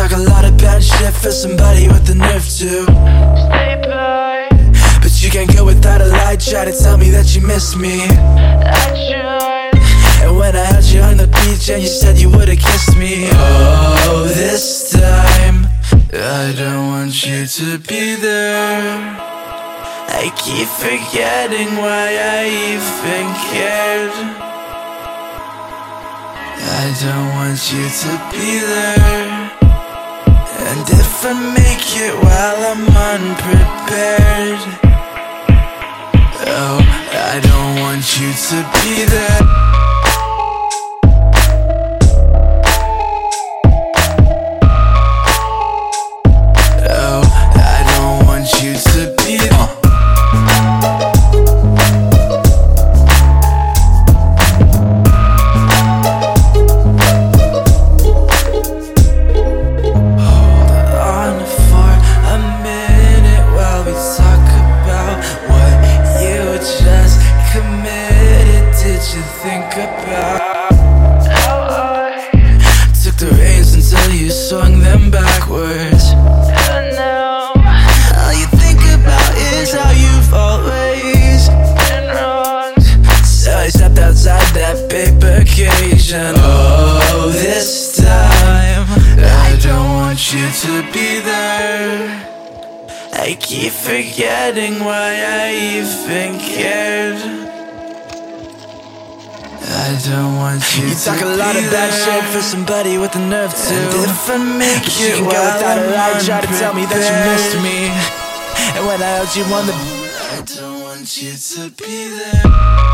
talk a lot of bad shit for somebody with the nerve to. stay by. But you can't go without a lie. Try to tell me that you miss me. I tried. And when I held you on the beach and you said you would've kissed me. Oh, to be there. I keep forgetting why I even cared. I don't want you to be there. And if I make it while I'm unprepared, oh, I don't want you to be there. You think about? How I Took the reins until you swung them backwards. and now All you think about is how you've always been wrong. So I stepped outside that paper cage and oh, this time I don't want you to be there. I keep forgetting why I even cared. I don't want you, You to talk a lot of bad shit for somebody with the nerve to. And if I make But you it can go without a lie, try to tell me that you missed me. And when I held you on the I don't want you to be there.